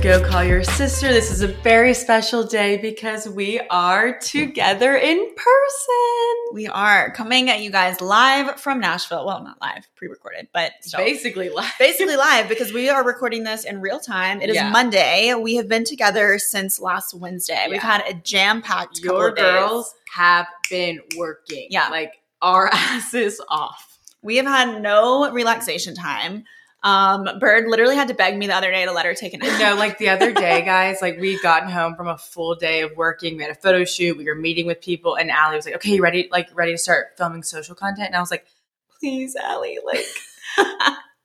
to Go Call Your Sister. This is a very special day because we are together in person. We are coming at you guys live from Nashville. Well, not live, pre-recorded, but still. Basically, live. basically live because we are recording this in real time. It is Yeah. Monday. We have been together since last Wednesday. We've had a jam-packed couple Your girls have been working. Yeah. Like our asses off. We have had no relaxation time. Um, Bird literally had to beg me the other day to let her take a nap. No, like the other day, guys, like we'd gotten home from a full day of working. We had a photo shoot. We were meeting with people, and Allie was like, "Okay, you ready? Like ready to start filming social content?" And I was like, "Please, Allie, like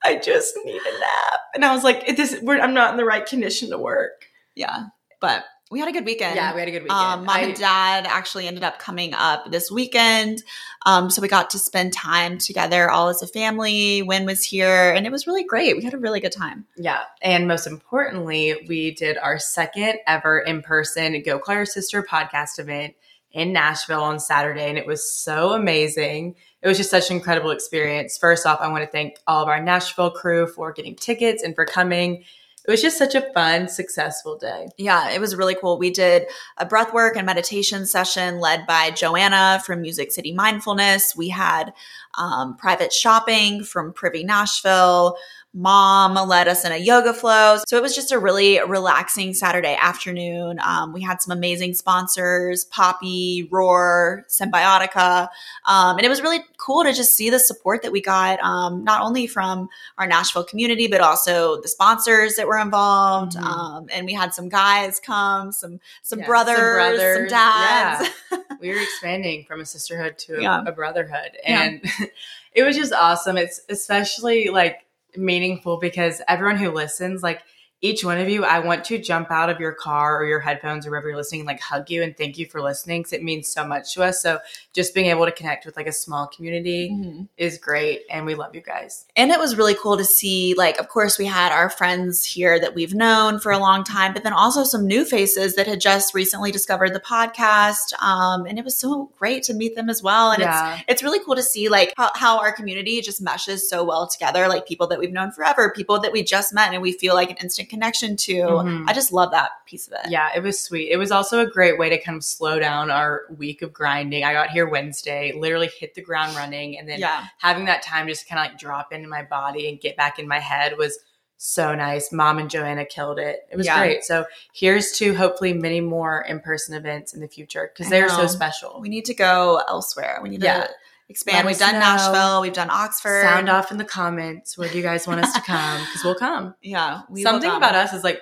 I just need a nap." And I was like, this, we're, I'm not in the right condition to work." yeah, but we had a good weekend. Yeah, we had a good weekend. Um, mom I- and dad actually ended up coming up this weekend. Um, so we got to spend time together all as a family. Win was here and it was really great. We had a really good time. Yeah. And most importantly, we did our second ever in person Go Call Your Sister podcast event in Nashville on Saturday. And it was so amazing. It was just such an incredible experience. First off, I want to thank all of our Nashville crew for getting tickets and for coming. It was just such a fun, successful day. Yeah, it was really cool. We did a breathwork and meditation session led by Joanna from Music City Mindfulness. We had um, private shopping from Privy Nashville. Mom led us in a yoga flow. So it was just a really relaxing Saturday afternoon. Um, we had some amazing sponsors Poppy, Roar, Symbiotica. Um, and it was really cool to just see the support that we got, um, not only from our Nashville community, but also the sponsors that were involved. Mhm. Um, and we had some guys come, some some, Yeah, some brothers, some, brothers, dads. we were expanding from a sisterhood to a, Yeah. a brotherhood Yeah. and it was just awesome it's especially like meaningful because everyone who listens like each one of you i want to jump out of your car or your headphones or wherever you're listening and, like hug you and thank you for listening because it means so much to us so just being able to connect with like a small community Mhm. is great and we love you guys And it was really cool to see, like, of course, we had our friends here that we've known for a long time, but then also some new faces that had just recently discovered the podcast. Um, and it was so great to meet them as well. And it's yeah it's really cool to see like how, how our community just meshes so well together like people that we've known forever people that we just met and we feel like an instant connection to Mhm. i just love that piece of it Yeah, it was sweet. It was also a great way to kind of slow down our week of grinding. I got here Wednesday, literally hit the ground running, and then yeah having that time just kind of like drop into my body and get back in my head was so nice. Mom and Joanna killed it. It was Yeah. great. So here's to hopefully many more in person events in the future because they're so special. we need to go elsewhere we need Yeah. to expand we've done know. nashville we've done oxford Sound off in the comments where do you guys want us to come because we'll come. yeah we Something about us is like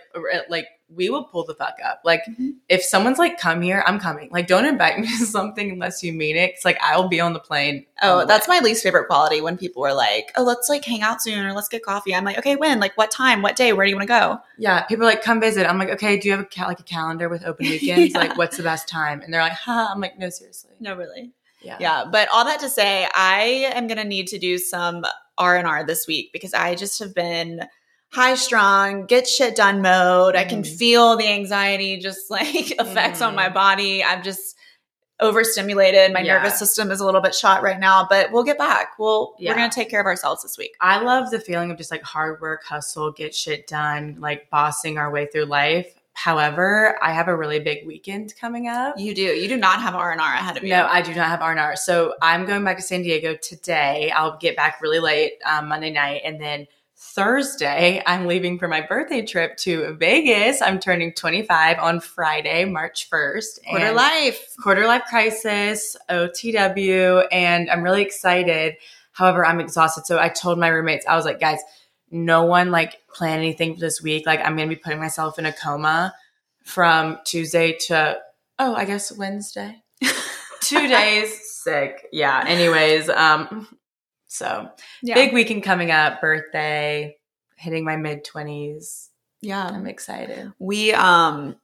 like we will pull the fuck up. Like Mhm. if someone's like come here, I'm coming. Like don't invite me to something unless you mean it. Cause like I will be on the plane. Oh, the that's way. my least favorite quality when people are like, "Oh, let's like hang out soon or let's get coffee." I'm like, "Okay, when? Like, what time? What day? Where do you want to go?" Yeah, people are like come visit. I'm like, okay, do you have a ca- like a calendar with open weekends? Yeah. Like, what's the best time? And they're like, ha. I'm like, no, seriously. No, really. Yeah, Yeah, but all that to say, I am gonna need to do some R and R this week because I just have been high strung, get shit done mode. I can Mhm. feel the anxiety just like effects on Mhm. my body. I'm just overstimulated. My Yeah. nervous system is a little bit shot right now, but we'll get back. We'll Yeah. we're gonna take care of ourselves this week. I love the feeling of just like hard work, hustle, get shit done, like bossing our way through life. However, I have a really big weekend coming up. You do. You do not have R and R ahead of you. No, I do not have R&R. So I'm going back to San Diego today. I'll get back really late um, Monday night. And then Thursday, I'm leaving for my birthday trip to Vegas. I'm turning 25 on Friday, March 1st. Quarter life. quarter life crisis, OTW, and I'm really excited. However, I'm exhausted. So I told my roommates, I was like, guys, no one like plan anything for this week. Like I'm gonna be putting myself in a coma from Tuesday to oh, I guess Wednesday. Two days sick. Yeah. Anyways, um, so Yeah. big weekend coming up, birthday, hitting my mid twenties. yeah. I'm excited. We um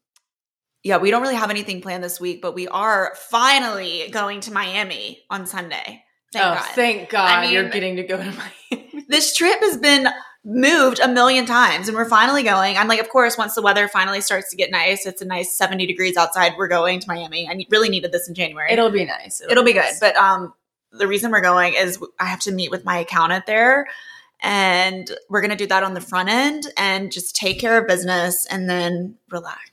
yeah, we don't really have anything planned this week, but we are finally going to Miami on Sunday. Thank oh, God. thank God I mean- you're getting to go to Miami. this trip has been moved a million times and we're finally going. I'm like, of course, once the weather finally starts to get nice, it's a nice 70 degrees outside, we're going to Miami. I really needed this in January. It'll be nice. It'll be good. nice. But um the reason we're going is I have to meet with my accountant there And we're going to do that on the front end and just take care of business and then relax.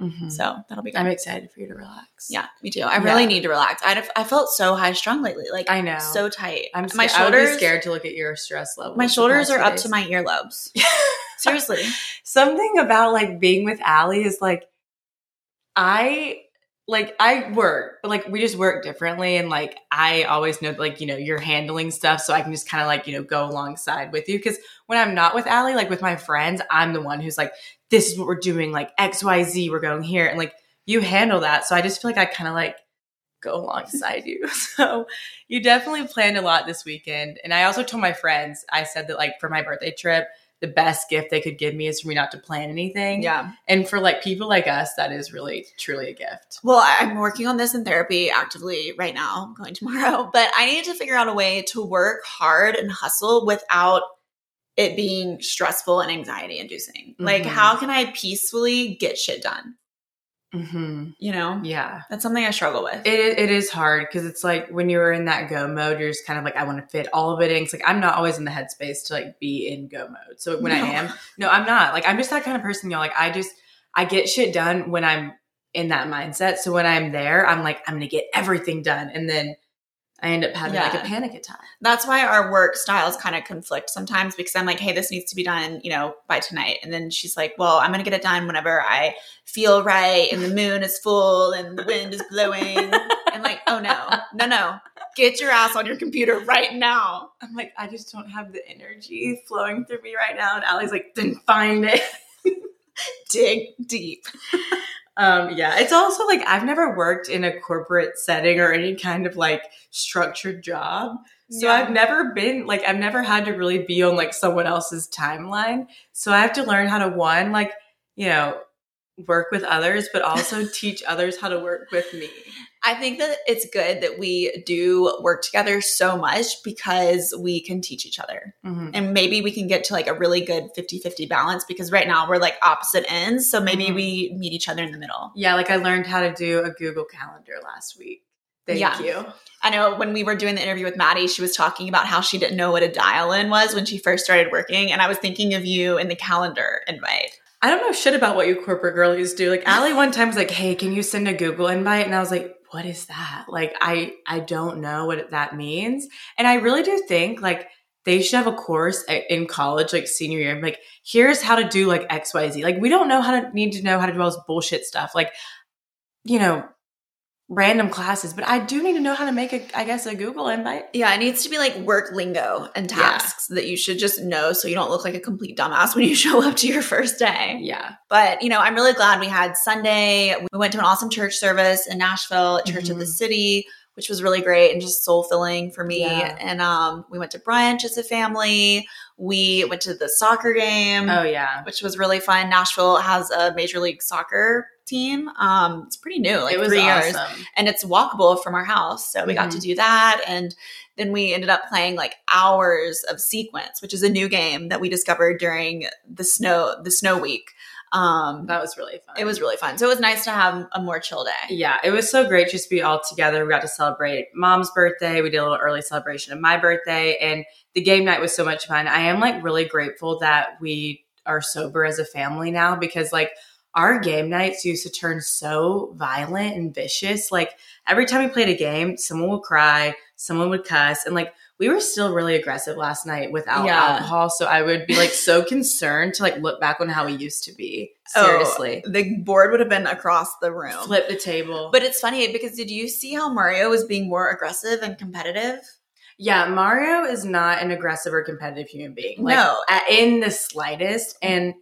Mhm. So that'll be good. I'm excited for you to relax. yeah, me too. I Yeah. really need to relax. I, I felt so high strung lately. Like, I know. so tight. I'm my scared. I would be shoulders, scared to look at your stress level. my shoulders are few up to my earlobes. Seriously. Something about like being with Allie is like I like I work, but like we just work differently and like I always know like, you know, you're handling stuff so I can just kind of like, you know, go alongside with you cuz when I'm not with Allie, like with my friends, I'm the one who's like this is what we're doing, like XYZ, we're going here and like you handle that. So I just feel like I kind of like go alongside you. So you definitely planned a lot this weekend. And I also told my friends, I said that like for my birthday trip, the best gift they could give me is for me not to plan anything. yeah. And for like people like us, that is really truly a gift. Well, I'm working on this in therapy actively right now, I'm going tomorrow, but I need to figure out a way to work hard and hustle without it being stressful and anxiety inducing. Like, Mhm. how can I peacefully get shit done? Mm-hmm. You know, Yeah. that's something I struggle with. It, it is hard because it's like when you're in that go mode, you're just kind of like, I want to fit all of it in. It's like I'm not always in the headspace to like be in go mode. So when I am, no, I'm not. Like I'm just that kind of person, y'all. Like I just I get shit done when I'm in that mindset. So when I'm there, I'm like, I'm gonna get everything done. And then I end up having like a panic attack. that's why our work styles kind of conflict sometimes because I'm like, hey, this needs to be done, you know, by tonight. And then she's like, well, I'm going to get it done whenever I feel right and the moon is full and the wind is blowing. and like, oh no, no, no. Get your ass on your computer right now. I'm like, I just don't have the energy mm-hmm. flowing through me right now. And Allie's like, then find it. Dig deep. Um, yeah, it's also like I've never worked in a corporate setting or any kind of like structured job. So Yeah. I've never been like I've never had to really be on like someone else's timeline. So I have to learn how to one like, you know, work with others but also teach others how to work with me. I think that it's good that we do work together so much because we can teach each other. Mhm. And maybe we can get to like a really good 50 50 balance because right now we're like opposite ends. So maybe Mhm. we meet each other in the middle. Yeah, like I learned how to do a Google Calendar last week. Thank Yeah. you. I know when we were doing the interview with Maddie, she was talking about how she didn't know what a dial in was when she first started working. And I was thinking of you in the calendar invite. I don't know shit about what you corporate girlies do. Like Allie one time was like, "Hey, can you send a Google invite?" And I was like, "What is that?" Like I I don't know what that means. And I really do think like they should have a course in college, like senior year, like here's how to do like X Y Z. Like we don't know how to need to know how to do all this bullshit stuff. Like you know, random classes, but I do need to know how to make a I guess a Google invite. Yeah, it needs to be like work lingo and Yeah. tasks that you should just know so you don't look like a complete dumbass when you show up to your first day. Yeah. But, you know, I'm really glad we had Sunday. We went to an awesome church service in Nashville at Church of the Mhm. City, which was really great and just soul filling for me. Yeah. And um, we went to brunch as a family. We went to the soccer game, Oh yeah. which was really fun. Nashville has a major league soccer team. Um, it's pretty new, like it was three years and it's walkable from our house. So we got to do that. And then we ended up playing like hours of sequence, which is a new game that we discovered during the snow, the snow week. Um, That was really fun. it was really fun. So it was nice to have a more chill day. Yeah, it was so great just to be all together. We got to celebrate mom's birthday. We did a little early celebration of my birthday, and the game night was so much fun. I am like really grateful that we are sober as a family now because like our game nights used to turn so violent and vicious. Like every time we played a game, someone would cry, someone would cuss, and like we were still really aggressive last night without Yeah. alcohol. So I would be like so concerned to like look back on how we used to be. Oh, Seriously. The board would have been across the room. Flip the table. But it's funny because did you see how Mario was being more aggressive and competitive? Yeah, Mario is not an aggressive or competitive human being. Like, No. in the slightest. And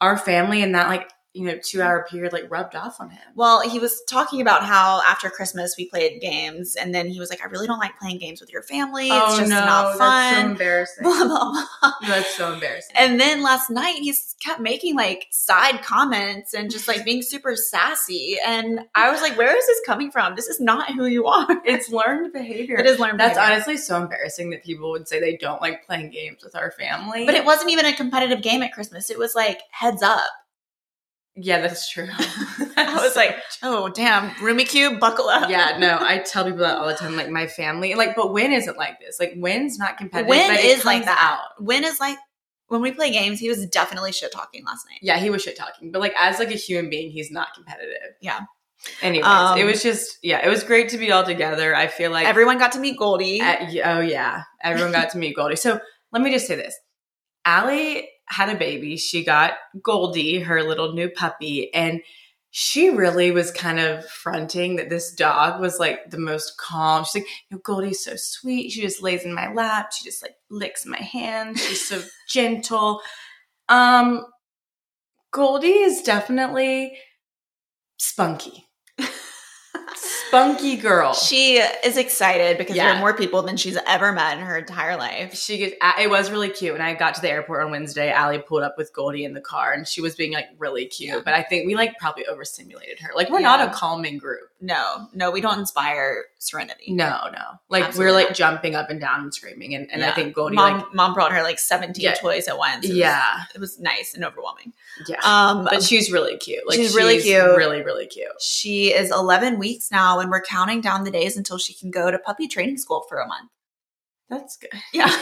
our family and that like you know two hour period like rubbed off on him. Well, he was talking about how after Christmas we played games, and then he was like, "I really don't like playing games with your family. It's oh, just not Oh, that's so embarrassing. Blah blah blah. that's so embarrassing. And then last night he's kept making like side comments and just like being super sassy. And I was like, where is this coming from? This is not who you are. it's learned behavior. It is learned That's behavior. honestly so embarrassing that people would say they don't like playing games with our family. But it wasn't even a competitive game at Christmas. It was like heads up. Yeah, that's true. I was like, oh damn, Rummikub, buckle up. yeah, no, I tell people that all the time. Like my family, like, but Win isn't like this. Like Win's not competitive. It is like that. Out. Win is like when we play games, he was definitely shit talking last night. Yeah, he was shit talking, but like as like a human being, he's not competitive. Yeah. Anyways, Um, it was just yeah, it was great to be all together. I feel like Everyone got to meet Goldie. Y- oh yeah, everyone got to meet Goldie. So let me just say this: Allie had a baby. She got Goldie, her little new puppy, and she really was kind of fronting that this dog was like the most calm. She's like, "You know, Goldie's so sweet. She just lays in my lap. She just like licks my hand. She's so gentle." Um, Goldie is definitely spunky. Spunky girl. she is excited because there are more people than she's ever met in her entire life. she gets it was really cute when i got to the airport on wednesday Allie pulled up with goldie in the car and she was being like really cute Yeah. but i think we like probably overstimulated her like we're not a calming group No, no, we don't inspire serenity. no no like Absolutely we're like jumping up and down and screaming and, and i think goldie mom, like mom brought her like 17 Yeah. toys at once. It was- yeah it was nice and overwhelming. yeah Um, but she's really cute like she's really cute. really really cute she is 11 weeks now, and we're counting down the days until she can go to puppy training school for a month. that's good Yeah,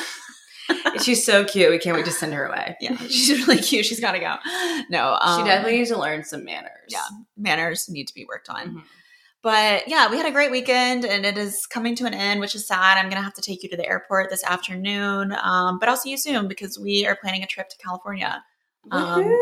she's so cute we can't wait to send her away yeah, she's really cute. She's got to go. No, um, she definitely needs to learn some manners Yeah. manners need to be worked on. Mhm. But yeah, we had a great weekend and it is coming to an end, which is sad. I'm going to have to take you to the airport this afternoon. Um, but I'll see you soon because we are planning a trip to California um,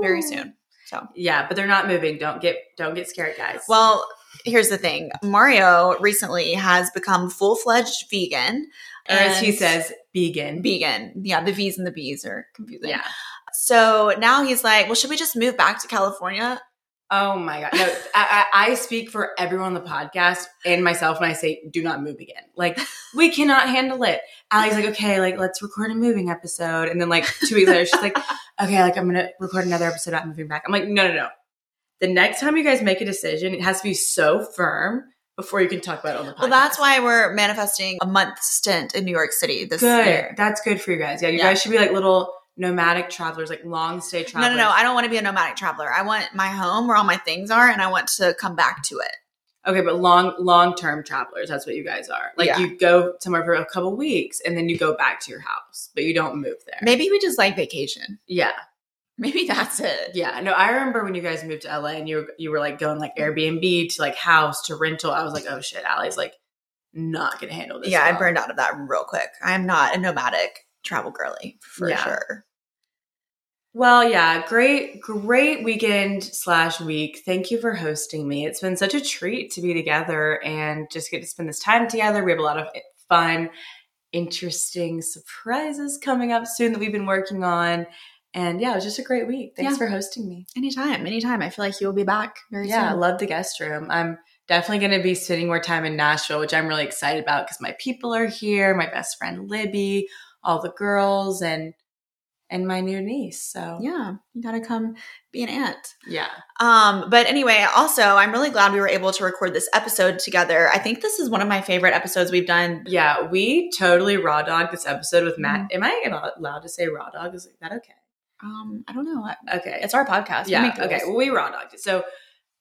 very soon. So, yeah but they're not moving don't get don't get scared guys well, here's the thing Mario recently has become full fledged vegan. or as he says vegan vegan. Yeah, the V's and the B's are confusing. yeah So now he's like, well, should we just move back to California? Oh my god! No, I, I, I speak for everyone on the podcast and myself when I say do not move again. Like we cannot handle it. Allie's like, okay, like let's record a moving episode, and then like two weeks later, she's like, okay, like I'm gonna record another episode about moving back. I'm like, no, no, no. The next time you guys make a decision, it has to be so firm before you can talk about it on the podcast. Well, that's why we're manifesting a month stint in New York City this good. year. That's good for you guys. Yeah, you Yeah. guys should be like little nomadic travelers, like long stay travelers. No, no, no. I don't want to be a nomadic traveler. I want my home where all my things are, and I want to come back to it. Okay, but long long term travelers, that's what you guys are. Like Yeah. you go somewhere for a couple weeks and then you go back to your house, but you don't move there. Maybe we just like vacation. Yeah. Maybe that's it. Yeah. No, I remember when you guys moved to LA and you were you were like going like Airbnb to like house to rental. I was like, oh shit, Allie's like not gonna handle this. Yeah, I burned out of that real quick. I'm not a nomadic travel girly for Yeah. sure. Well, yeah, great, great weekend slash week. Thank you for hosting me. It's been such a treat to be together and just get to spend this time together. We have a lot of eh, fun, interesting surprises coming up soon that we've been working on. And yeah, it was just a great week. Thanks Yeah. for hosting me. Anytime, anytime. I feel like you'll be back very Yeah, I soon. love the guest room. I'm definitely going to be spending more time in Nashville, which I'm really excited about because my people are here, my best friend Libby, all the girls, and and my new niece. So yeah, you gotta come be an aunt. yeah. Um, but anyway, also, I'm really glad we were able to record this episode together. I think this is one of my favorite episodes we've done. Yeah, we totally raw dogged this episode with Matt. Mm-hmm. Am I allowed to say raw dog? Is that okay? Um, I don't know. I- Okay. It's our podcast. We yeah. make Okay. Well, we raw dogged it. So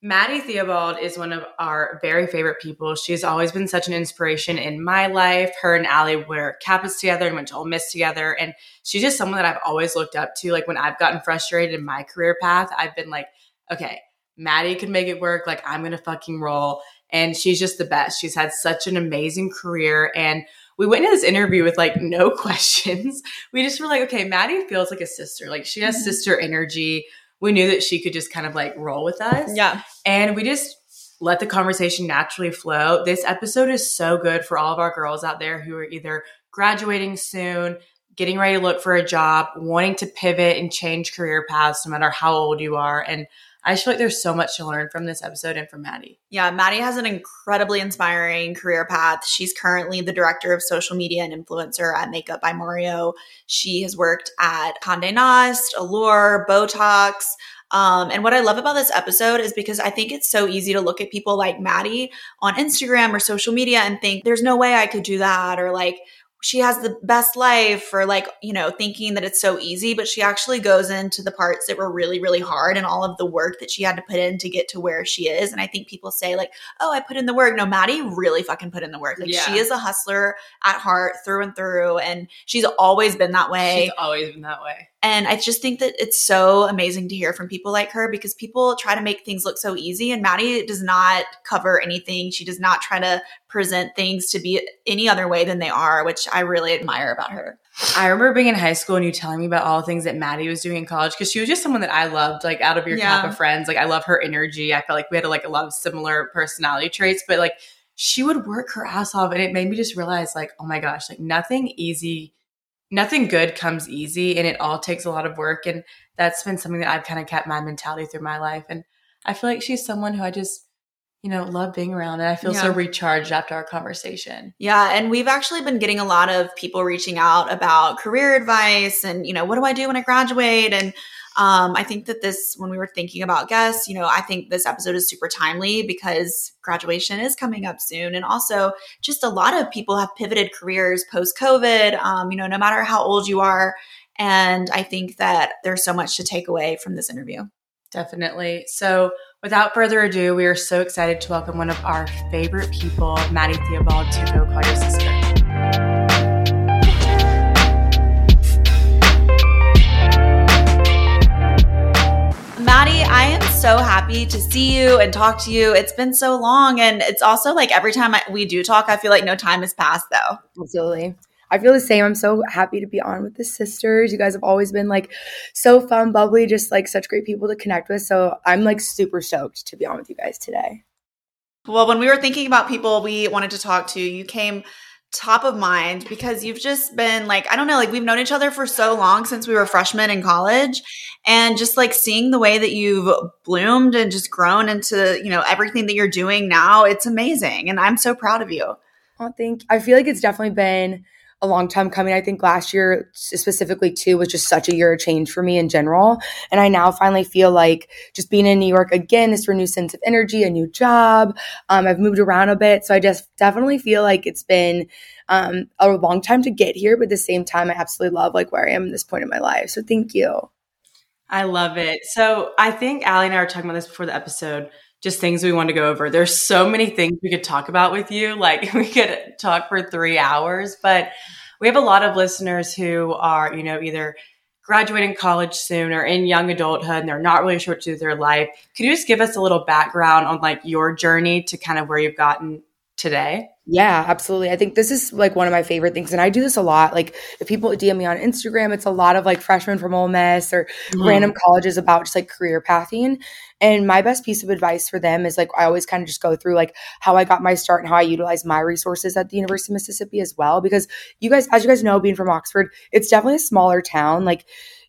Maddie Theobald is one of our very favorite people. She's always been such an inspiration in my life. Her and Allie were Kappas together and went to Ole Miss together. And she's just someone that I've always looked up to. Like when I've gotten frustrated in my career path, I've been like, okay, Maddie can make it work. Like I'm going to fucking roll. And she's just the best. She's had such an amazing career. And we went into this interview with like no questions. We just were like, okay, Maddie feels like a sister. Like she has Mhm. sister energy. We knew that she could just kind of like roll with us. Yeah. And we just let the conversation naturally flow. This episode is so good for all of our girls out there who are either graduating soon, getting ready to look for a job, wanting to pivot and change career paths no matter how old you are. And I just feel like there's so much to learn from this episode and from Maddie. Yeah, Maddie has an incredibly inspiring career path. She's currently the director of social media and influencer at Makeup by Mario. She has worked at Condé Nast, Allure, Botox. Um, and what I love about this episode is because I think it's so easy to look at people like Maddie on Instagram or social media and think, there's no way I could do that. Or like, she has the best life or like you know thinking that it's so easy but she actually goes into the parts that were really really hard and all of the work that she had to put in to get to where she is and i think people say like oh i put in the work no maddie really fucking put in the work like Yeah. she is a hustler at heart through and through and she's always been that way She's always been that way. And I just think that it's so amazing to hear from people like her because people try to make things look so easy. And Maddie does not cover anything. She does not try to present things to be any other way than they are, which I really admire about her. I remember being in high school and you telling me about all the things that Maddie was doing in college because she was just someone that I loved, like out of your Yeah. of friends. Like I love her energy. I felt like we had like a lot of similar personality traits, but like she would work her ass off, and it made me just realize, like, oh my gosh, like nothing easy, nothing good comes easy, and it all takes a lot of work. And that's been something that I've kind of kept my mentality through my life. And I feel like she's someone who I just, you know, love being around, and I feel so recharged after our conversation. Yeah, and we've actually been getting a lot of people reaching out about career advice and you know what do I do when I graduate and um, I think that this when we were thinking about guests, you know, I think this episode is super timely because graduation is coming up soon, and also just a lot of people have pivoted careers post COVID. Um, you know, no matter how old you are, and I think that there's so much to take away from this interview. Definitely. So, without further ado, we are so excited to welcome one of our favorite people, Maddie Theobald, to Go Call Your Sister. So happy to see you and talk to you. It's been so long. And it's also like every time I, we do talk, I feel like no time has passed though. Absolutely. I feel the same. I'm so happy to be on with the sisters. You guys have always been like so fun, bubbly, just like such great people to connect with. So I'm like super stoked to be on with you guys today. Well, when we were thinking about people we wanted to talk to, you came top of mind because you've just been like, I don't know, like we've known each other for so long since we were freshmen in college. And just like seeing the way that you've bloomed and just grown into, you know, everything that you're doing now, it's amazing. And I'm so proud of you. I think I feel like it's definitely been a long time coming. I think last year specifically too was just such a year of change for me in general. And I now finally feel like just being in New York again, this renewed sense of energy, a new job. Um, I've moved around a bit. So I just definitely feel like it's been um, a long time to get here, but at the same time, I absolutely love like where I am at this point in my life. So thank you. I love it. So, I think Allie and I were talking about this before the episode, just things we want to go over. There's so many things we could talk about with you. Like, we could talk for three hours, but we have a lot of listeners who are, you know, either graduating college soon or in young adulthood and they're not really sure what to do with their life. Could you just give us a little background on like your journey to kind of where you've gotten today? Yeah, absolutely. I think this is like one of my favorite things. And I do this a lot. Like if people DM me on Instagram, it's a lot of like freshmen from Ole Miss or mm-hmm. random colleges about just like career pathing. And my best piece of advice for them is like I always kind of just go through like how I got my start and how I utilize my resources at the University of Mississippi as well. Because you guys, as you guys know, being from Oxford, it's definitely a smaller town. Like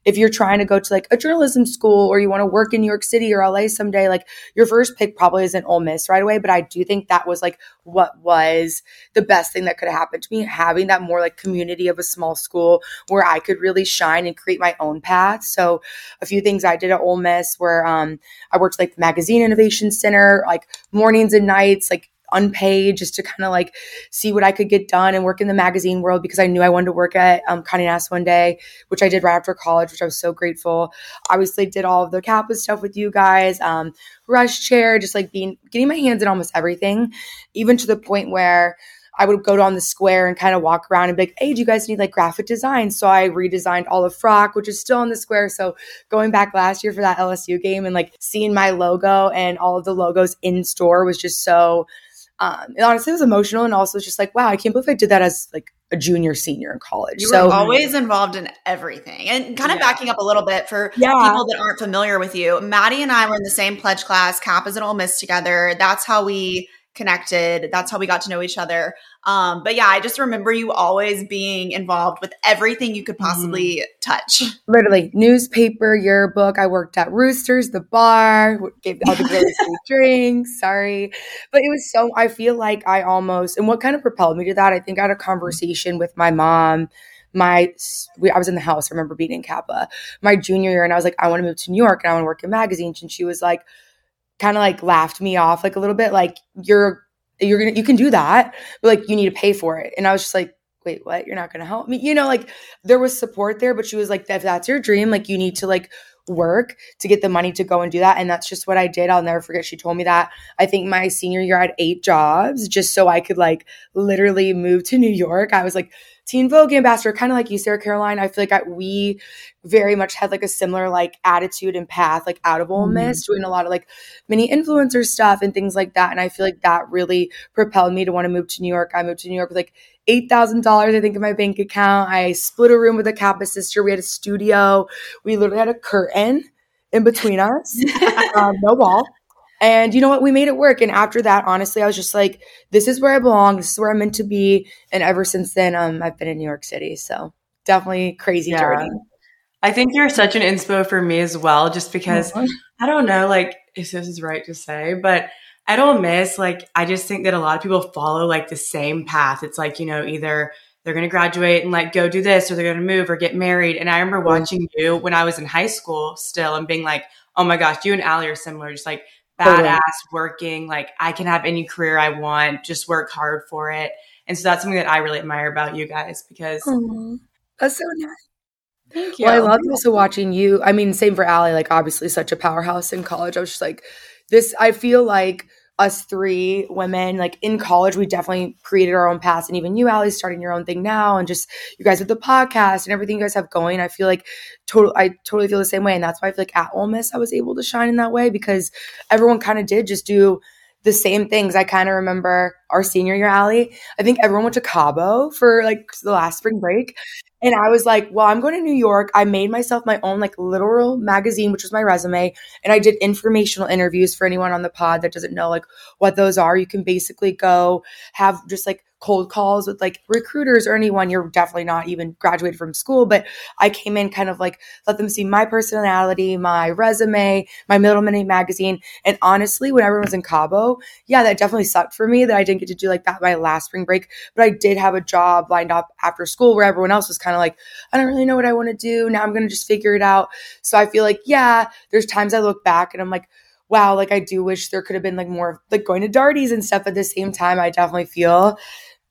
if you're trying to go to like a journalism school or you want to work in New York City or LA someday, like your first pick probably isn't Ole Miss right away. But I do think that was like what was the best thing that could have happened to me, having that more like community of a small school where I could really shine and create my own path. So a few things I did at Ole Miss where um, I worked like the Magazine Innovation Center, like mornings and nights, like unpaid just to kind of like see what I could get done and work in the magazine world because I knew I wanted to work at um, Condé Nast one day, which I did right after college, which I was so grateful. Obviously, did all of the Kappa stuff with you guys, um, rush chair, just like being getting my hands in almost everything, even to the point where I would go down the square and kind of walk around and be like, hey, do you guys need like graphic design? So I redesigned all of Frock, which is still on the square. So going back last year for that LSU game and like seeing my logo and all of the logos in store was just so um, it honestly was emotional and also just like, wow, I can't believe I did that as like a junior, senior in college. You so were always involved in everything. And kind of Yeah. backing up a little bit for Yeah. people that aren't familiar with you, Maddie and I were in the same pledge class, Kappas an Ole Miss together. That's how we connected. That's how we got to know each other. Um, but yeah, I just remember you always being involved with everything you could possibly touch. literally newspaper, yearbook. I worked at Roosters, the bar, gave all the girls drinks. Sorry. But it was so, I feel like I almost, and what kind of propelled me to that, I think I had a conversation with my mom. My, we, I was in the house, I remember being in Kappa, my junior year, and I was like, I want to move to New York and I want to work in magazines. And she was like, kind of like laughed me off like a little bit, like, you're, you're gonna, you can do that, but like, you need to pay for it. And I was just like, wait, what? You're not to help me? You know, like there was support there, but she was like, if that's your dream, like you need to like work to get the money to go and do that. And that's just what I did. I'll never forget. She told me that. I think my senior year, I had eight jobs just so I could like literally move to New York. I was like, Teen Vogue ambassador, kind of like you, Sarah Caroline. I feel like I, we very much had like a similar like attitude and path, like out of Ole Miss, mm-hmm. doing a lot of like mini influencer stuff and things like that. And I feel like that really propelled me to want to move to New York. I moved to New York with like eight thousand dollars, I think, in my bank account. I split a room with a Kappa sister. We had a studio. We literally had a curtain in between us, um, no wall. And you know what? We made it work. And after that, honestly, I was just like, this is where I belong. This is where I'm meant to be. And ever since then, um, I've been in New York City. So definitely crazy yeah. journey. I think you're such an inspo for me as well, just because mm-hmm. I don't know, like, if this is right to say, but I don't miss, like, I just think that a lot of people follow like the same path. It's like, you know, either they're going to graduate and like go do this or they're going to move or get married. And I remember watching you when I was in high school still and being like, oh my gosh, you and Allie are similar. Just like, badass working. Like I can have any career I want, just work hard for it. And so that's something that I really admire about you guys because Aww, that's so nice. Thank you. Well, I love also watching you. I mean, same for Allie, like obviously such a powerhouse in college. I was just like, this, I feel like us three women, like in college, we definitely created our own paths. And even you, Allie, starting your own thing now, and just you guys with the podcast and everything you guys have going. I feel like total, I totally feel the same way, and that's why I feel like at Ole Miss I was able to shine in that way because everyone kind of did just do the same things. I kind of remember our senior year, Allie. I think everyone went to Cabo for like the last spring break. And I was like, well, I'm going to New York. I made myself my own like literal magazine, which was my resume. And I did informational interviews for anyone on the pod that doesn't know like what those are. You can basically go have just like cold calls with like recruiters or anyone you're definitely not even graduated from school but i came in kind of like let them see my personality my resume my middleman magazine and honestly when everyone was in cabo yeah that definitely sucked for me that i didn't get to do like that my last spring break but i did have a job lined up after school where everyone else was kind of like i don't really know what i want to do now i'm going to just figure it out so i feel like yeah there's times i look back and i'm like wow, like I do wish there could have been like more like going to Darties and stuff. At the same time, I definitely feel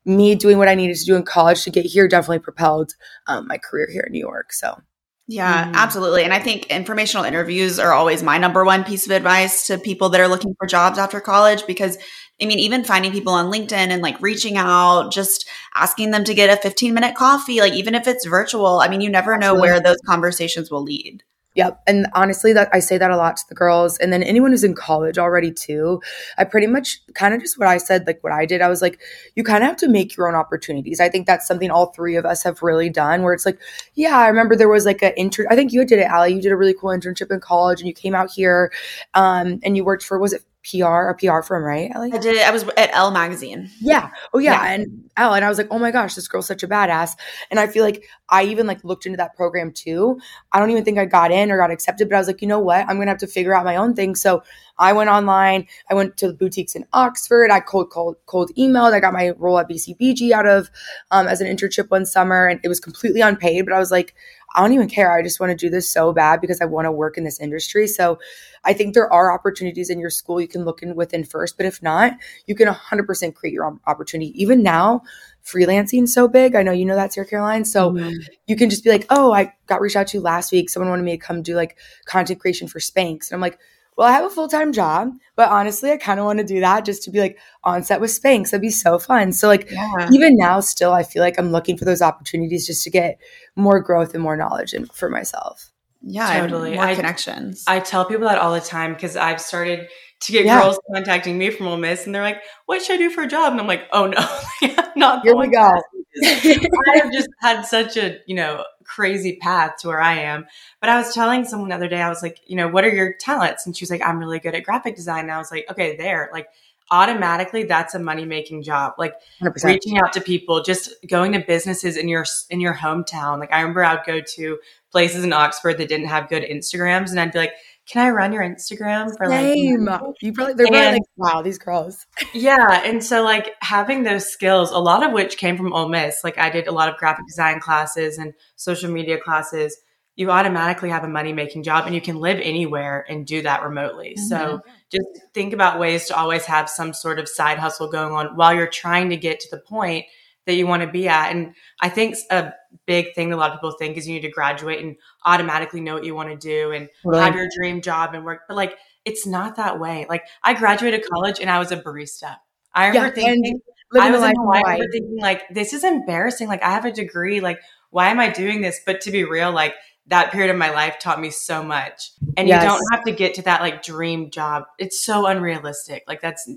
me doing what I needed to do in college to get here definitely propelled um, my career here in New York. So. Yeah, mm. absolutely. And I think informational interviews are always my number one piece of advice to people that are looking for jobs after college because I mean, even finding people on LinkedIn and like reaching out, just asking them to get a 15 minute coffee, like even if it's virtual, I mean, you never know where those conversations will lead. Yep. And honestly, that I say that a lot to the girls. And then anyone who's in college already too. I pretty much kind of just what I said, like what I did. I was like, you kind of have to make your own opportunities. I think that's something all three of us have really done where it's like, yeah, I remember there was like an intern. I think you did it, Allie. You did a really cool internship in college and you came out here um, and you worked for, was it PR, a PR firm, right? Ellie? I did. I was at Elle magazine. Yeah. Oh yeah. yeah. And Elle, and I was like, oh my gosh, this girl's such a badass. And I feel like I even like looked into that program too. I don't even think I got in or got accepted, but I was like, you know what? I'm gonna have to figure out my own thing. So I went online. I went to the boutiques in Oxford. I cold cold cold emailed. I got my role at BCBG out of um, as an internship one summer, and it was completely unpaid. But I was like, I don't even care. I just want to do this so bad because I want to work in this industry. So I think there are opportunities in your school you can look in within first, but if not, you can 100% create your own opportunity. Even now, freelancing so big. I know you know that, Sarah Caroline. So mm-hmm. you can just be like, oh, I got reached out to last week. Someone wanted me to come do like content creation for Spanx. And I'm like, well, I have a full time job, but honestly, I kind of want to do that just to be like on set with Spanx. That'd be so fun. So, like, yeah. even now, still, I feel like I'm looking for those opportunities just to get more growth and more knowledge in, for myself. Yeah, totally. More I, connections. I tell people that all the time because I've started to get yeah. girls contacting me from Ole Miss, and they're like, "What should I do for a job?" And I'm like, "Oh no, not here we go." I have just had such a you know crazy path to where I am. But I was telling someone the other day, I was like, you know, what are your talents? And she was like, I'm really good at graphic design. And I was like, okay, there, like automatically that's a money making job. Like 100%. reaching out to people, just going to businesses in your in your hometown. Like I remember I'd go to places in Oxford that didn't have good Instagrams, and I'd be like, can I run your Instagram for Same. like you probably they're probably like wow these girls yeah and so like having those skills a lot of which came from Ole Miss like I did a lot of graphic design classes and social media classes you automatically have a money making job and you can live anywhere and do that remotely mm-hmm. so just think about ways to always have some sort of side hustle going on while you're trying to get to the point that you want to be at. And I think a big thing that a lot of people think is you need to graduate and automatically know what you want to do and Totally. have your dream job and work. But like, it's not that way. Like, I graduated college and I was a barista. I remember thinking, I was in Hawaii. Hawaii. thinking, like, this is embarrassing. Like, I have a degree. Like, why am I doing this? But to be real, like, that period of my life taught me so much. And Yes. you don't have to get to that like dream job. It's so unrealistic. Like, that's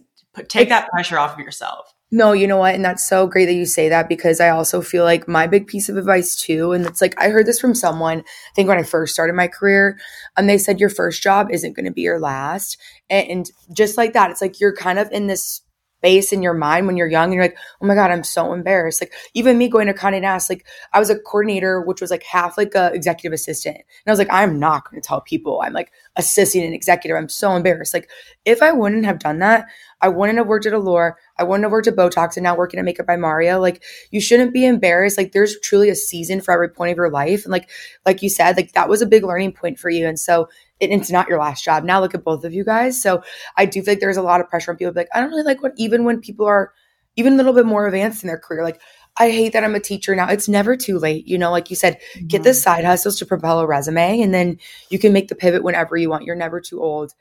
take It's- that pressure off of yourself. No, you know what? And that's so great that you say that because I also feel like my big piece of advice too, and it's like I heard this from someone, I think when I first started my career, and they said your first job isn't going to be your last. And, just like that, it's like you're kind of in this space in your mind when you're young and you're like, oh my God, I'm so embarrassed. Like even me going to Condé Nast, like I was a coordinator, which was like half like a executive assistant. And I was like, I'm not going to tell people I'm like assisting an executive. I'm so embarrassed. Like if I wouldn't have done that, I wouldn't have worked at Allure. I wouldn't have worked at Botox and now working at Makeup by Mario. Like you shouldn't be embarrassed. Like there's truly a season for every point of your life. And like like you said, like that was a big learning point for you. And so it's not your last job. Now look at both of you guys. So I do feel like there's a lot of pressure on people like, I don't really like what even when people are even a little bit more advanced in their career. Like I hate that I'm a teacher now. It's never too late. You know, like you said, get the mm-hmm. side hustles to propel a resume and then you can make the pivot whenever you want. You're never too old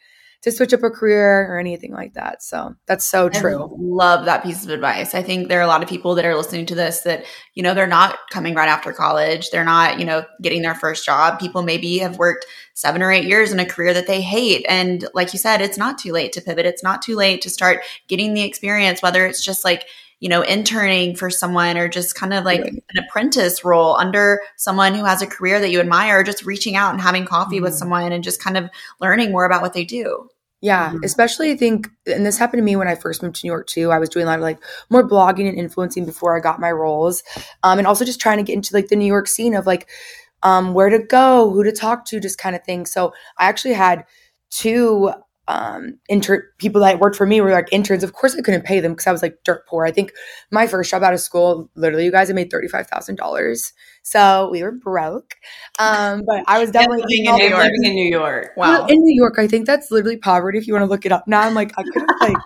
to switch up a career or anything like that. So that's so I true. love that piece of advice. I think there are a lot of people that are listening to this that, you know, they're not coming right after college. They're not, you know, getting their first job. People maybe have worked seven or eight years in a career that they hate. And like you said, it's not too late to pivot. It's not too late to start getting the experience, whether it's just like, you know, interning for someone or just kind of like Right. an apprentice role under someone who has a career that you admire, or just reaching out and having coffee with Mhm. someone and just kind of learning more about what they do. Yeah, Mhm. especially I think, and this happened to me when I first moved to New York too. I was doing a lot of like more blogging and influencing before I got my roles, um, and also just trying to get into like the New York scene of like um, where to go, who to talk to, just kind of thing. So I actually had two um intern people that worked for me were like interns. Of course, I couldn't pay them because I was like dirt poor. I think my first job out of school, literally, you guys, I made thirty five thousand dollars. So we were broke, um, but I was definitely living in New York. living in New York. Wow. in New York, I think that's literally poverty. If you want to look it up now, I'm like, I couldn't like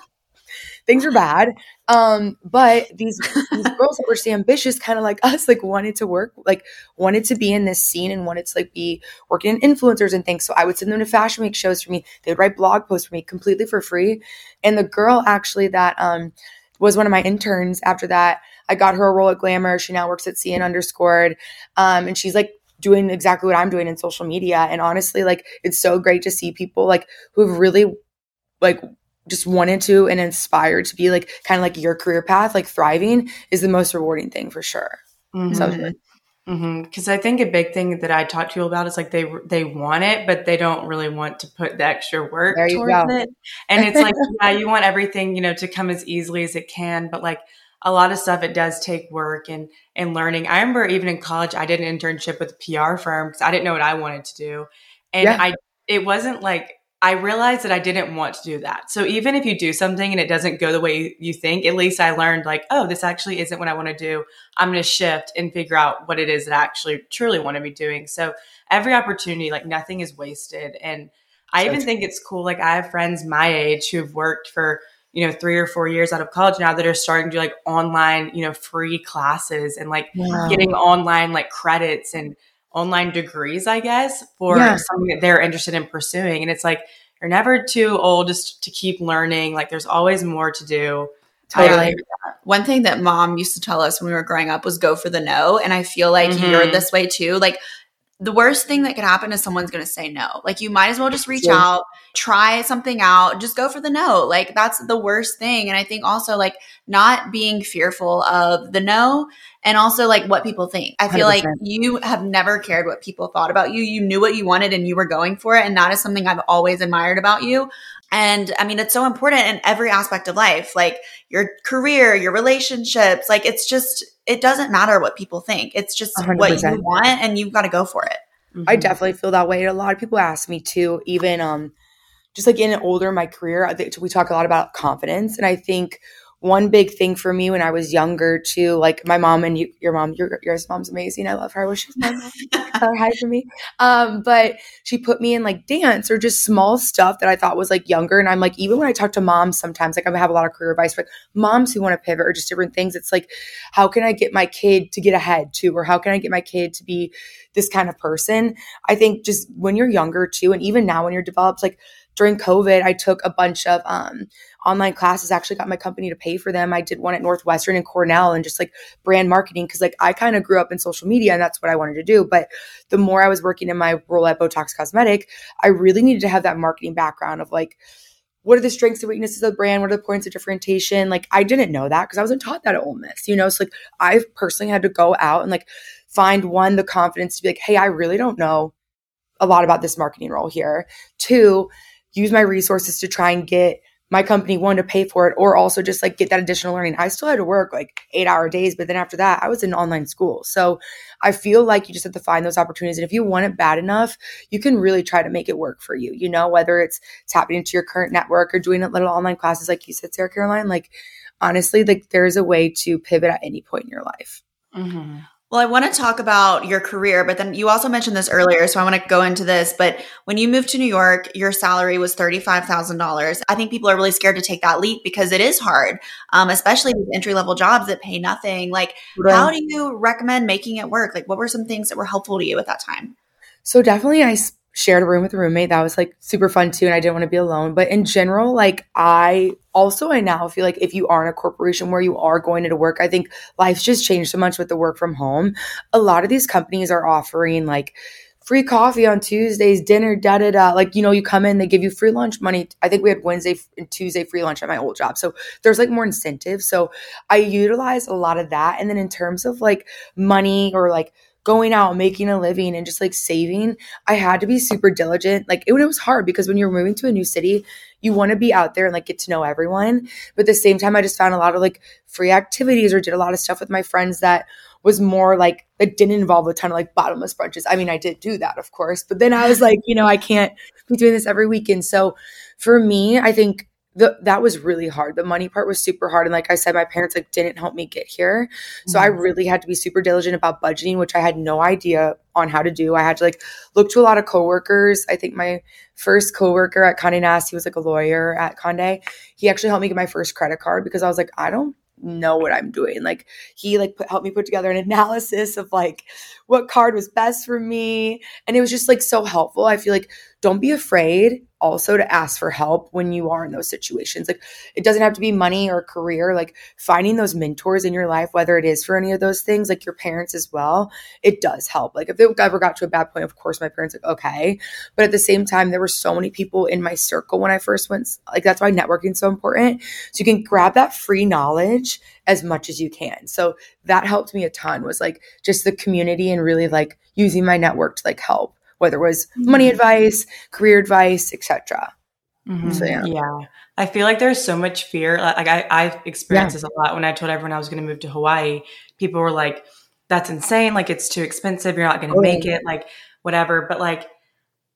things are bad. Um, but these these girls that were so ambitious, kind of like us, like wanted to work, like wanted to be in this scene and wanted to like be working in influencers and things. So I would send them to fashion week shows for me. They would write blog posts for me completely for free. And the girl actually that um was one of my interns after that, I got her a role at Glamour. She now works at CNN Underscored. Um, and she's like doing exactly what I'm doing in social media. And honestly, like it's so great to see people like who've really like just wanted to and inspired to be like kind of like your career path, like thriving is the most rewarding thing for sure. Mhm. So Because I think a big thing that I talk to you about is like they they want it, but they don't really want to put the extra work towards go. it. And it's like, yeah, you want everything, you know, to come as easily as it can, but like a lot of stuff it does take work and and learning. I remember even in college, I did an internship with a PR firm because I didn't know what I wanted to do, and Yeah. I it wasn't like. I realized that I didn't want to do that. So even if you do something and it doesn't go the way you think, at least I learned like, oh, this actually isn't what I want to do. I'm going to shift and figure out what it is that I actually truly want to be doing. So every opportunity, like nothing is wasted. And I even think it's cool. Like I have friends my age who've worked for, you know, three or four years out of college now that are starting to do like online, you know, free classes and like Wow. getting online like credits and online degrees, I guess, for Yeah. something that they're interested in pursuing. And it's like, you're never too old just to keep learning. Like there's always more to do. Totally. One thing that mom used to tell us when we were growing up was go for the no. And I feel like Mhm. you're this way too. Like the worst thing that could happen is someone's going to say no. Like you might as well just reach True. out, try something out, just go for the no. Like that's the worst thing. And I think also like not being fearful of the no and also like what people think. I feel like 100%. you have never cared what people thought about you. You knew what you wanted and you were going for it. And that is something I've always admired about you. And I mean, it's so important in every aspect of life, like your career, your relationships. Like it's just, it doesn't matter what people think. It's just what 100%. you want and you've got to go for it. I Mhm. definitely feel that way. A lot of people ask me too, even um, just like in an older in my career, we talk a lot about confidence, and I think one big thing for me when I was younger too, like my mom and you, your mom, your, your mom's amazing. I love her. I wish she was my mom. Her hi for me. Um, but she put me in like dance or just small stuff that I thought was like younger. And I'm like, even when I talk to moms sometimes, like I have a lot of career advice, but moms who want to pivot or just different things, it's like, how can I get my kid to get ahead too? Or how can I get my kid to be this kind of person? I think just when you're younger too, and even now when you're developed, like during COVID, I took a bunch of um, online classes, actually got my company to pay for them. I did one at Northwestern and Cornell and just like brand marketing because like I kind of grew up in social media and that's what I wanted to do. But the more I was working in my role at Botox Cosmetic, I really needed to have that marketing background of like, what are the strengths and weaknesses of the brand? What are the points of differentiation? Like I didn't know that because I wasn't taught that at Ole Miss, you know? So like I personally had to go out and like find one, the confidence to be like, hey, I really don't know a lot about this marketing role here. Two, use my resources to try and get my company one to pay for it or also just like get that additional learning. I still had to work like eight hour days, but then after that, I was in online school. So I feel like you just have to find those opportunities. And if you want it bad enough, you can really try to make it work for you, you know, whether it's tapping into your current network or doing a little online classes like you said, Sarah Caroline. Like honestly, like there's a way to pivot at any point in your life. Mm-hmm. Well, I want to talk about your career, but then you also mentioned this earlier, so I want to go into this. But when you moved to New York, your salary was $35,000. I think people are really scared to take that leap because it is hard, um, especially with entry level jobs that pay nothing. Like, right. how do you recommend making it work? Like, what were some things that were helpful to you at that time? So, definitely, I shared a room with a roommate. That was like super fun too and i didn't want to be alone. But in general like i also i now feel like if you are in a corporation where you are going into work i think life's just changed so much with the work from home. A lot of these companies are offering like free coffee on tuesdays dinner da da da like you know you come in they give you free lunch money. I think we had wednesday and tuesday free lunch at my old job. So there's like more incentives. So i utilize a lot of that. And then in terms of like money or like going out, making a living, and just like saving, I had to be super diligent. Like it, it was hard because when you're moving to a new city, you want to be out there and like get to know everyone. But at the same time, I just found a lot of like free activities or did a lot of stuff with my friends that was more like it didn't involve a ton of like bottomless brunches. I mean, I did do that, of course, but then I was like, you know, I can't be doing this every weekend. So for me, I think the, that was really hard. The money part was super hard. And like I said, my parents like didn't help me get here. So mm-hmm. I really had to be super diligent about budgeting, which I had no idea on how to do. I had to like look to a lot of coworkers. I think my first coworker at Condé Nast, he was like a lawyer at Condé. He actually helped me get my first credit card because I was like, I don't know what I'm doing. Like he like put, helped me put together an analysis of like what card was best for me and it was just like so helpful. I feel like don't be afraid also to ask for help when you are in those situations. Like it doesn't have to be money or career, like finding those mentors in your life, whether it is for any of those things, like your parents as well, it does help. Like if it ever got to a bad point, of course, my parents like, okay. But at the same time, there were so many people in my circle when I first went, like that's why networking is so important. So you can grab that free knowledge as much as you can. So that helped me a ton was like just the community and really like using my network to like help whether it was money mm-hmm. advice, career advice, etc. Mm-hmm. So yeah. yeah. I feel like there's so much fear. Like I, I experienced yeah. this a lot when I told everyone I was going to move to Hawaii. People were like, "That's insane! Like it's too expensive. You're not going to oh, make it. Like whatever." But like,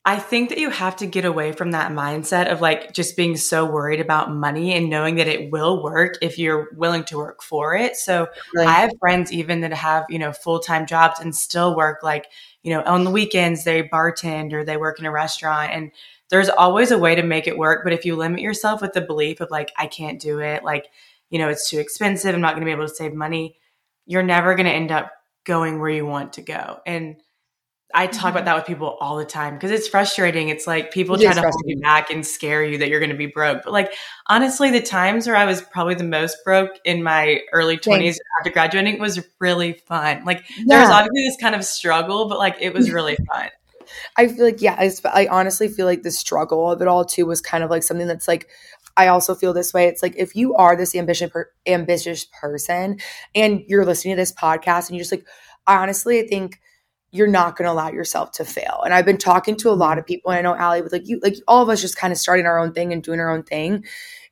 I think that you have to get away from that mindset of like just being so worried about money and knowing that it will work if you're willing to work for it. So right. I have friends even that have you know full time jobs and still work like you know, on the weekends they bartend or they work in a restaurant and there's always a way to make it work. But if you limit yourself with the belief of like, I can't do it, like, you know, it's too expensive, I'm not going to be able to save money, you're never going to end up going where you want to go. And I talk about mm-hmm. that with people all the time because it's frustrating. It's like people it try to hold you back and scare you that you're going to be broke. But like honestly, the times where I was probably the most broke in my early 20s after graduating was really fun. Like yeah. there was obviously this kind of struggle, but like it was really fun. I feel like yeah, I, I honestly feel like the struggle of it all too was kind of like something that's like I also feel this way. It's like if you are this ambitious per- ambitious person and you're listening to this podcast and you're just like I honestly I think you're not going to allow yourself to fail. And I've been talking to a lot mm-hmm. of people, and I know Allie with like you, like all of us just kind of starting our own thing and doing our own thing.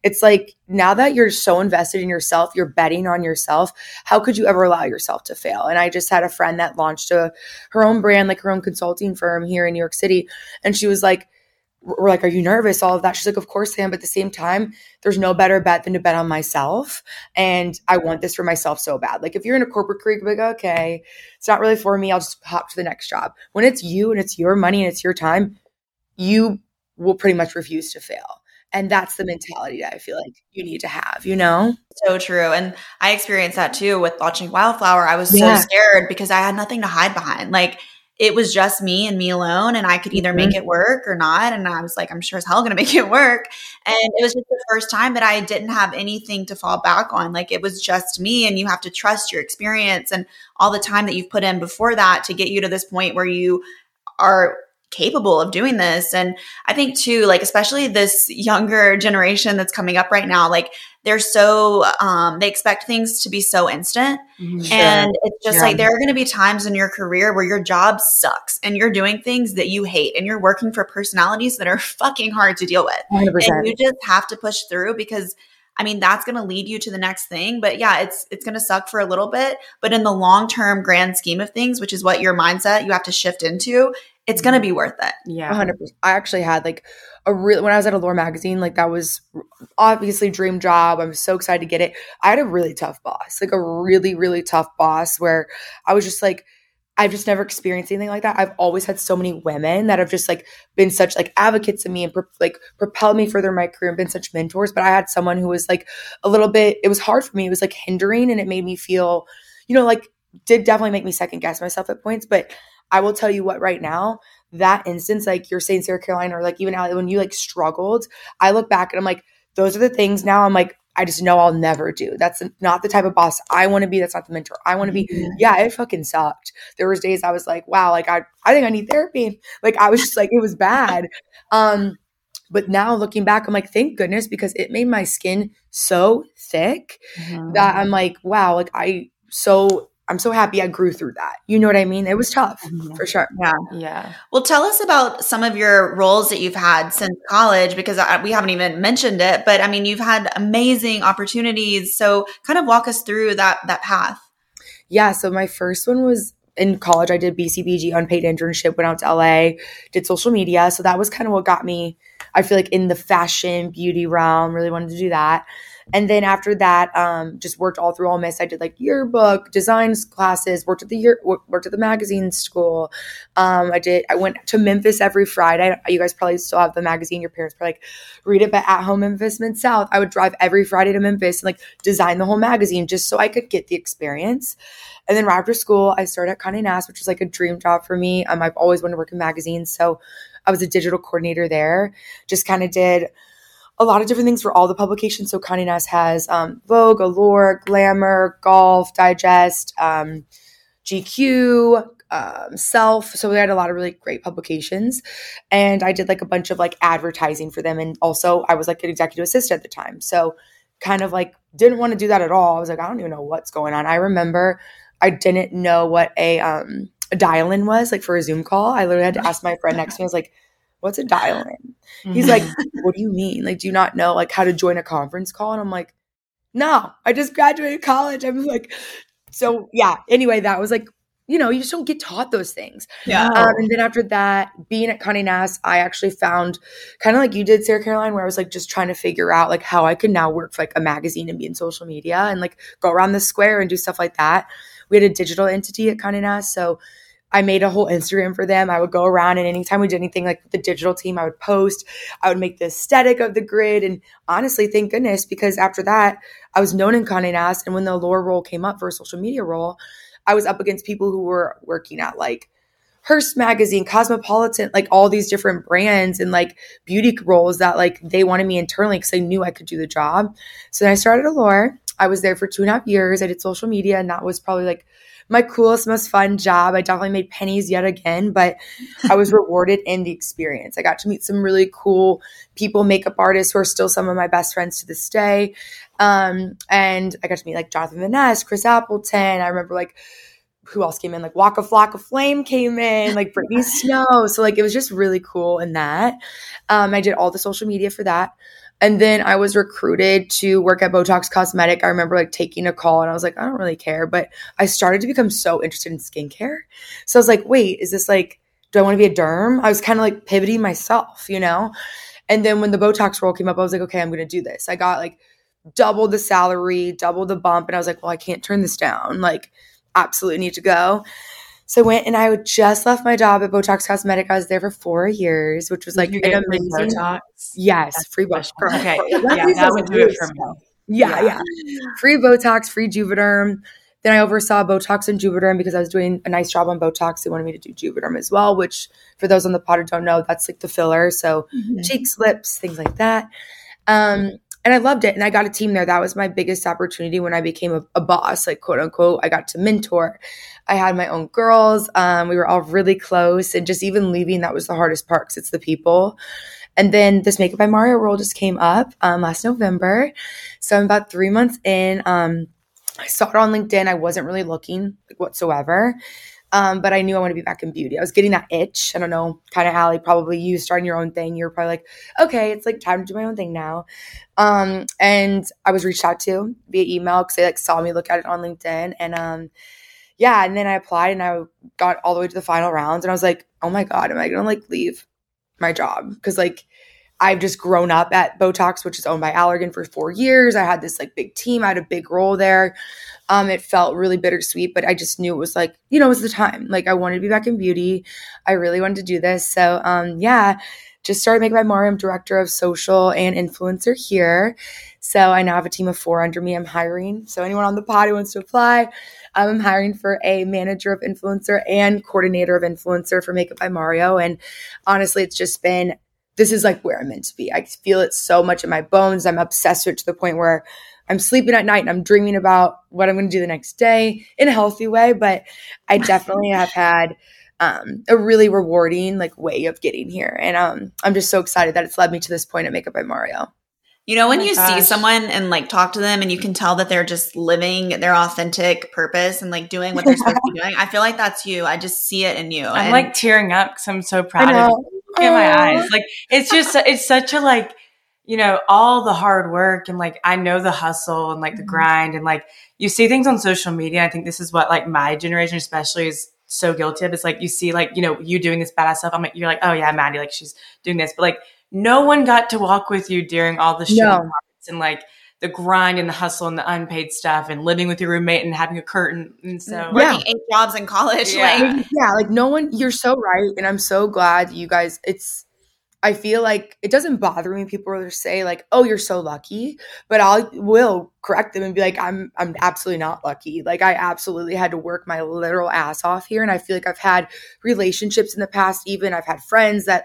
It's like now that you're so invested in yourself, you're betting on yourself. How could you ever allow yourself to fail? And I just had a friend that launched a her own brand, like her own consulting firm here in New York City, and she was like, we're like, Are you nervous? All of that. She's like, Of course I am. But at the same time, there's no better bet than to bet on myself. And I want this for myself so bad. Like, if you're in a corporate career, like, Okay, it's not really for me. I'll just hop to the next job. When it's you and it's your money and it's your time, you will pretty much refuse to fail. And that's the mentality that I feel like you need to have, you know? So true. And I experienced that too with launching Wildflower. I was yeah. so scared because I had nothing to hide behind. Like, it was just me and me alone and i could either make mm-hmm. it work or not and i was like i'm sure as hell gonna make it work and it was just the first time that i didn't have anything to fall back on like it was just me and you have to trust your experience and all the time that you've put in before that to get you to this point where you are capable of doing this and i think too like especially this younger generation that's coming up right now like they're so um, they expect things to be so instant mm-hmm. and it's just yeah. like there are going to be times in your career where your job sucks and you're doing things that you hate and you're working for personalities that are fucking hard to deal with 100%. and you just have to push through because I mean, that's going to lead you to the next thing. But yeah, it's it's going to suck for a little bit, but in the long-term grand scheme of things, which is what your mindset you have to shift into, it's going to be worth it. Yeah. 100%. I actually had like a real, when I was at Allure magazine, like that was obviously dream job. I'm so excited to get it. I had a really tough boss, like a really, really tough boss where I was just like, I've just never experienced anything like that. I've always had so many women that have just like been such like advocates of me and pro- like propelled me further in my career and been such mentors. But I had someone who was like a little bit, it was hard for me. It was like hindering and it made me feel, you know, like did definitely make me second guess myself at points. But I will tell you what, right now, that instance, like you're saying Sarah Caroline, or like even Allie, when you like struggled, I look back and I'm like, those are the things now I'm like, I just know I'll never do. That's not the type of boss I want to be. That's not the mentor I want to be. Mm-hmm. Yeah, it fucking sucked. There was days I was like, wow, like I, I think I need therapy. Like I was just like, it was bad. Um, but now looking back, I'm like, thank goodness because it made my skin so thick mm-hmm. that I'm like, wow, like I so I'm so happy I grew through that. You know what I mean? It was tough mm-hmm. for sure. Yeah. Yeah. Well, tell us about some of your roles that you've had since college because I, we haven't even mentioned it, but I mean, you've had amazing opportunities. So kind of walk us through that, that path. Yeah. So my first one was in college. I did BCBG unpaid internship, went out to LA, did social media. So that was kind of what got me, I feel like in the fashion beauty realm, really wanted to do that. And then after that, um, just worked all through Ole Miss. I did like yearbook, designs classes, worked at the year, worked at the magazine school. Um, I did. I went to Memphis every Friday. You guys probably still have the magazine. Your parents probably like read it, but at home Memphis Mid South, I would drive every Friday to Memphis and like design the whole magazine just so I could get the experience. And then right after school, I started at Condé Nast, which was like a dream job for me. Um, I've always wanted to work in magazines, so I was a digital coordinator there. Just kind of did a lot of different things for all the publications. So Condé Nast has um, Vogue, Allure, Glamour, Golf, Digest, um, GQ, um, Self. So we had a lot of really great publications, and I did like a bunch of like advertising for them, and also I was like an executive assistant at the time. So kind of like didn't want to do that at all. I was like, I don't even know what's going on. I remember I didn't know what a um a dial-in was like for a Zoom call. I literally had to ask my friend next to me. I was like, what's a dial in? He's like, what do you mean? Like, do you not know like how to join a conference call? And I'm like, no, I just graduated college. I'm like, so yeah. Anyway, that was like, you know, you just don't get taught those things. Yeah. Um, and then after that, being at Condé Nast, I actually found kind of like you did, Sarah Caroline, where I was like just trying to figure out like how I could now work for like a magazine and be in social media and like go around the square and do stuff like that. We had a digital entity at Condé Nast, so I made a whole Instagram for them. I would go around and anytime we did anything like the digital team, I would post. I would make the aesthetic of the grid. And honestly, thank goodness, because after that, I was known in Condé Nast. And when the Allure role came up for a social media role, I was up against people who were working at like Hearst magazine, Cosmopolitan, like all these different brands and like beauty roles that like they wanted me internally because they knew I could do the job. So then I started Allure. I was there for two and a half years. I did social media, and that was probably like my coolest, most fun job. I definitely made pennies yet again, but I was rewarded in the experience. I got to meet some really cool people, makeup artists who are still some of my best friends to this day. Um, and I got to meet like Jonathan Van Ness, Chris Appleton. I remember like who else came in? Like Waka Flocka Flame came in, like Brittany Snow. So like it was just really cool in that. Um, I did all the social media for that. And then I was recruited to work at Botox Cosmetic. I remember like taking a call and I was like, I don't really care. But I started to become so interested in skincare. So I was like, wait, is this like do I want to be a derm? I was kind of like pivoting myself, you know? And then when the Botox role came up, I was like, okay, I'm going to do this. I got like double the salary, double the bump. And I was like, well, I can't turn this down. Like, absolutely need to go. So I went and I just left my job at Botox Cosmetic. I was there for four years, which was like an amazing. Botox? Yes, That's free Botox. Okay, yeah, that would do it for me. Yeah, yeah, yeah. Free Botox, free Juvederm. Then I oversaw Botox and Juvederm because I was doing a nice job on Botox. They wanted me to do Juvederm as well, which for those on the pod who don't know, that's like the filler. So mm-hmm. cheeks, lips, things like that. Um, and I loved it. And I got a team there. That was my biggest opportunity when I became a, a boss, like quote unquote. I got to mentor. I had my own girls. Um, we were all really close. And just even leaving, that was the hardest part because it's the people. And then this Makeup by Mario role just came up um, last November. So I'm about three months in. Um, I saw it on LinkedIn. I wasn't really looking whatsoever. Um, but I knew I wanted to be back in beauty. I was getting that itch. I don't know, kind of Allie, probably you starting your own thing. You're probably like, okay, it's like time to do my own thing now. Um, and I was reached out to via email because they like saw me look at it on LinkedIn. And um, yeah, and then I applied and I got all the way to the final rounds. And I was like, oh my God, am I gonna like leave my job? Because like I've just grown up at Botox, which is owned by Allergan for four years. I had this like big team. I had a big role there. Um, it felt really bittersweet, but I just knew it was like, you know, it was the time. Like I wanted to be back in beauty. I really wanted to do this. So um, yeah, just started Makeup by Mario, director of social and influencer here. So I now have a team of four under me. I'm hiring. So anyone on the pod who wants to apply, um, I'm hiring for a manager of influencer and coordinator of influencer for Makeup by Mario. And honestly, it's just been this is like where I'm meant to be. I feel it so much in my bones. I'm obsessed with it to the point where I'm sleeping at night and I'm dreaming about what I'm going to do the next day in a healthy way. But I definitely have had um, a really rewarding like way of getting here, and um, I'm just so excited that it's led me to this point at Makeup by Mario. You know, when oh you gosh. see someone and like talk to them and you can tell that they're just living their authentic purpose and like doing what they're supposed to be doing, I feel like that's you. I just see it in you. I'm and- like tearing up because I'm so proud of you Look in my eyes. Like it's just it's such a like you know all the hard work and like I know the hustle and like the mm-hmm. grind and like you see things on social media. I think this is what like my generation especially is so guilty of. It's like you see like you know you doing this badass stuff. I'm like you're like oh yeah Madi like she's doing this, but like no one got to walk with you during all the show no. and like the grind and the hustle and the unpaid stuff and living with your roommate and having a curtain and so working eight jobs in college yeah. like yeah like no one you're so right and i'm so glad you guys it's i feel like it doesn't bother me people will say like oh you're so lucky but i will correct them and be like i'm i'm absolutely not lucky like i absolutely had to work my literal ass off here and i feel like i've had relationships in the past even i've had friends that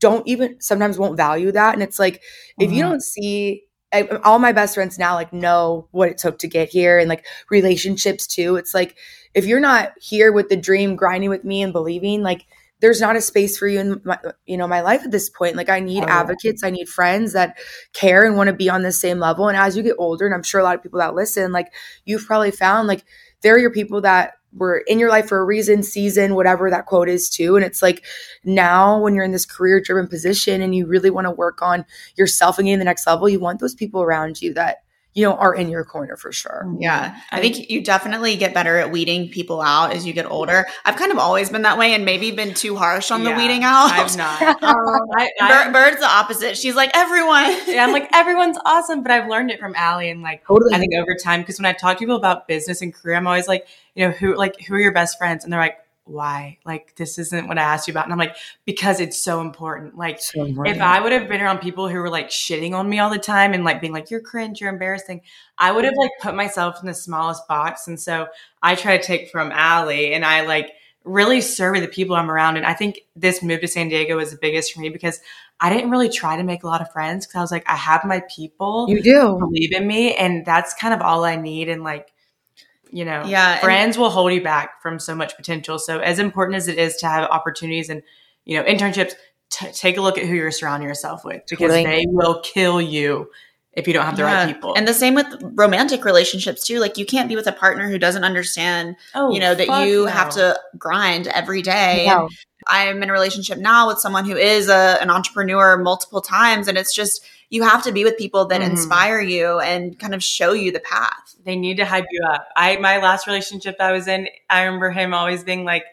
don't even sometimes won't value that and it's like mm-hmm. if you mm-hmm. don't see I, all my best friends now like know what it took to get here and like relationships too. It's like if you're not here with the dream, grinding with me and believing, like there's not a space for you in my, you know my life at this point. Like I need oh, advocates, I need friends that care and want to be on the same level. And as you get older, and I'm sure a lot of people that listen, like you've probably found like there are your people that were in your life for a reason, season, whatever that quote is too. And it's like now when you're in this career driven position and you really want to work on yourself and getting the next level, you want those people around you that you know, are in your corner for sure. Yeah. I think you definitely get better at weeding people out as you get older. I've kind of always been that way and maybe been too harsh on yeah, the weeding out. I'm not. um, I, I, Bird's the opposite. She's like, everyone. yeah, I'm like, everyone's awesome. But I've learned it from Allie and like, totally. I think over time, because when I talk to people about business and career, I'm always like, you know, who, like, who are your best friends? And they're like, why? Like, this isn't what I asked you about. And I'm like, because it's so important. Like, so important. if I would have been around people who were like shitting on me all the time and like being like, you're cringe, you're embarrassing, I would have like put myself in the smallest box. And so I try to take from Allie and I like really survey the people I'm around. And I think this move to San Diego was the biggest for me because I didn't really try to make a lot of friends because I was like, I have my people. You do believe in me. And that's kind of all I need. And like, you know, yeah, friends will hold you back from so much potential. So as important as it is to have opportunities and, you know, internships, t- take a look at who you're surrounding yourself with because totally. they will kill you if you don't have the yeah. right people. And the same with romantic relationships too. Like you can't be with a partner who doesn't understand, oh, you know, that you no. have to grind every day. No. I'm in a relationship now with someone who is a, an entrepreneur multiple times and it's just you have to be with people that mm-hmm. inspire you and kind of show you the path. They need to hype you up. I my last relationship I was in, I remember him always being like,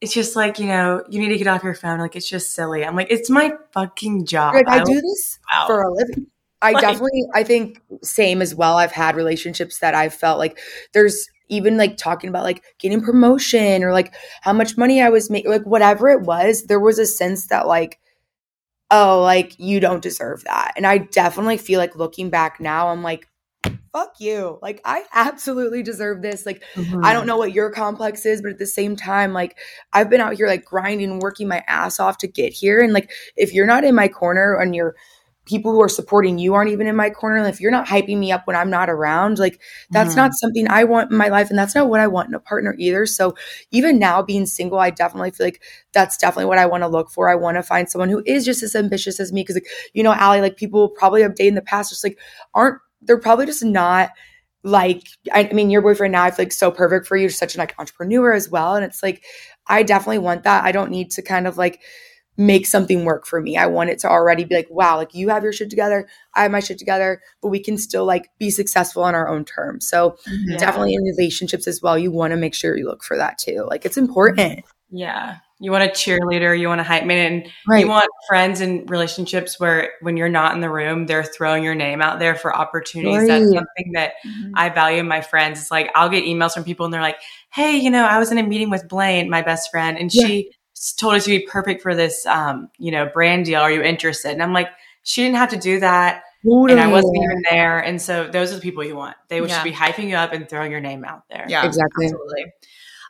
it's just like you know you need to get off your phone like it's just silly i'm like it's my fucking job Like, I I do this Wow. for a living. I Like- definitely, I think same as well. I've had relationships that I felt like there's even like talking about like getting promotion or like how much money I was making, like whatever it was, there was a sense that like, oh, like you don't deserve that. And I definitely feel like looking back now, I'm like, fuck you. Like I absolutely deserve this. Like I Mm-hmm. don't know what your complex is, but at the same time, like I've been out here like grinding, working my ass off to get here. And like if you're not in my corner and you're people who are supporting you aren't even in my corner, and if you're not hyping me up when I'm not around, like that's Mhm. not something I want in my life. And that's not what I want in a partner either. So even now being single, I definitely feel like that's definitely what I want to look for. I want to find someone who is just as ambitious as me. Cause like, you know, Allie, like people probably have dated in the past, just like aren't they're probably just not like I, I mean your boyfriend now I feel like so perfect for you, You're such an like entrepreneur as well. And it's like I definitely want that. I don't need to kind of like make something work for me. I want it to already be like, wow, like you have your shit together, I have my shit together, but we can still like be successful on our own terms. So Yeah. definitely in relationships as well, you want to make sure you look for that too. Like it's important. yeah you want a cheerleader you want a hype man and Right. you want friends and relationships where when you're not in the room they're throwing your name out there for opportunities that's something that Mhm. I value in my friends. It's like I'll get emails from people and they're like, "Hey, you know, I was in a meeting with Blaine, my best friend, and Yeah. she s- told us you'd be perfect for this, um, you know, brand deal. Are you interested?" And I'm like, "She didn't have to do that, and I wasn't even there." And so those are the people you want. They Yeah. should be hyping you up and throwing your name out there. Yeah, Exactly. absolutely.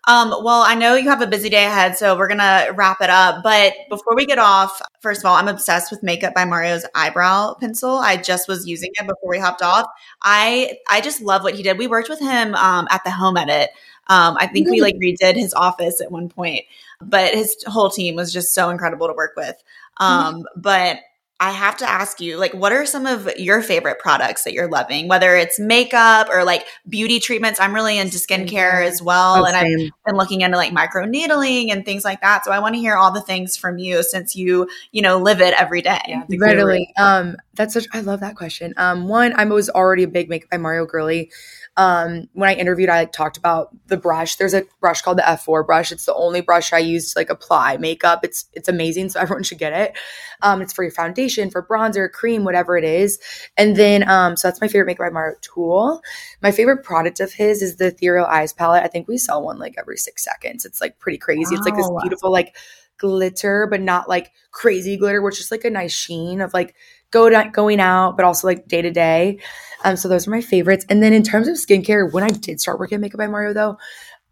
Um, well, I know you have a busy day ahead, so we're gonna wrap it up. But before we get off, first of all, I'm obsessed with Makeup by Mario's eyebrow pencil. I just was using it before we hopped off. I I just love what he did. We worked with him um, at the Home Edit. Um, I think we like redid his office at one point, but his whole team was just so incredible to work with. Um, But I have to ask you, like, what are some of your favorite products that you're loving? Whether it's makeup or like beauty treatments. I'm really into skincare as well, Oh, and I've been looking into like micro needling and things like that. So I want to hear all the things from you since you, you know, live it every day. Yeah, the. Readily. Um, that's such. I love that question. Um, one, I was already a big Makeup by Mario girly. Um, when I interviewed, I like talked about the brush. There's a brush called the F4 brush. It's the only brush I use to like apply makeup. It's it's amazing, so everyone should get it. Um, it's for your foundation, for bronzer, cream, whatever it is. And then, um, so that's my favorite Makeup by Mario tool. My favorite product of his is the Ethereal Eyes Palette. I think we sell one like every six seconds. It's like pretty crazy. It's like this beautiful like glitter, but not like crazy glitter, which is like a nice sheen of like go to, going out, but also like day to day. Um, so those are my favorites. And then in terms of skincare, when I did start working at Makeup by Mario, though,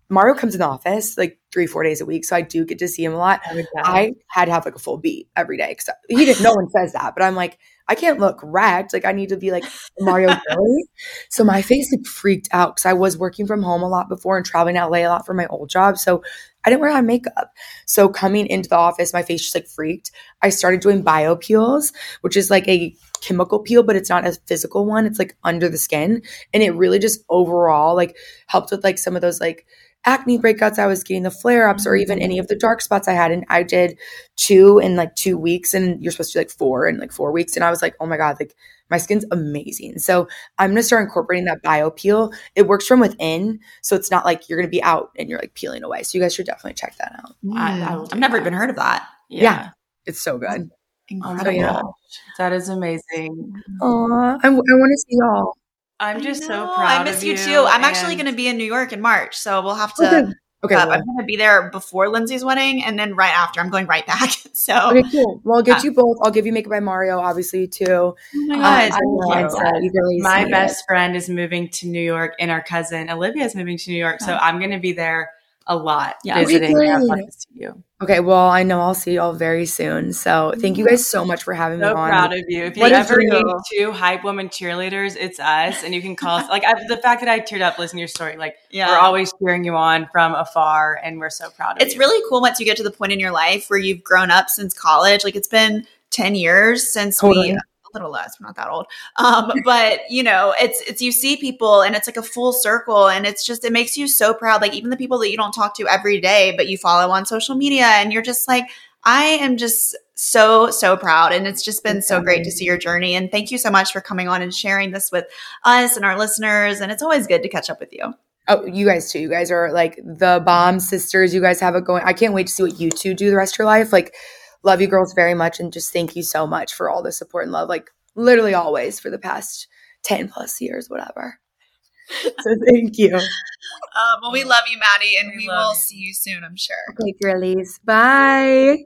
Mario comes in the office like three, four days a week, so I do get to see him a lot. I. I had to have like a full beat every day because he didn't. No one says that, but I'm like, I can't look wrecked. Like I need to be like Mario girly. So my face like freaked out because I was working from home a lot before and traveling to LA a lot for my old job. So I didn't wear my makeup. So coming into the office, my face just like freaked. I started doing bio peels, which is like a chemical peel, but it's not a physical one. It's like under the skin. And it really just overall like helped with like some of those like acne breakouts I was getting, the flare ups, or even any of the dark spots I had. And I did two in like two weeks, and you're supposed to do like four in like four weeks. And I was like, oh my God, like my skin's amazing. So I'm gonna start incorporating that bio peel. It works from within, so it's not like you're gonna be out and you're like peeling away. So you guys should definitely check that out. I- I will Mm, do I've never even heard of that. Yeah. It's so good. Oh my yeah. gosh. That is amazing. Aw, I, I want to see y'all. I'm just I so proud I miss of you, too. I'm actually going to be in New York in March, so we'll have to. Okay. Okay. uh, well- I'm going to be there before Lindsay's wedding, and then right after, I'm going right back. So, Okay, cool. Well, I'll get Yeah. you both. I'll give you Makeup by Mario, obviously, too. oh my Um, God, I thank know, you. and so really my see it. best friend is moving to New York, and our cousin Olivia is moving to New York. So I'm going to be there a lot Yeah. visiting. Okay, I'd good. love to you. Okay, well, I know I'll see y'all very soon. So thank you guys so much for having So me on. proud of you. If you What is ever your- need two hype woman cheerleaders, it's us, and you can call us. Like I, the fact that I teared up listening to your story, like Yeah. we're always cheering you on from afar, and we're so proud of it's you. really cool once you get to the point in your life where you've grown up since college. Like it's been 10 years since Totally. we a little less, we're not that old. Um, but you know, it's it's you see people and it's like a full circle and it's just it makes you so proud. Like even the people that you don't talk to every day, but you follow on social media and you're just like, I am just so, so proud. And it's just been so great to see your journey. And thank you so much for coming on and sharing this with us and our listeners. And it's always good to catch up with you. Oh, you guys too. You guys are like the bomb sisters. You guys have it going. I can't wait to see what you two do the rest of your life. Like, love you girls very much. And just thank you so much for all the support and love. Like, literally always for the past 10 plus years, whatever. so thank you. Um, well, we love you, Madi, and We we, will you. see you soon, I'm sure. Okay, girlies. Bye.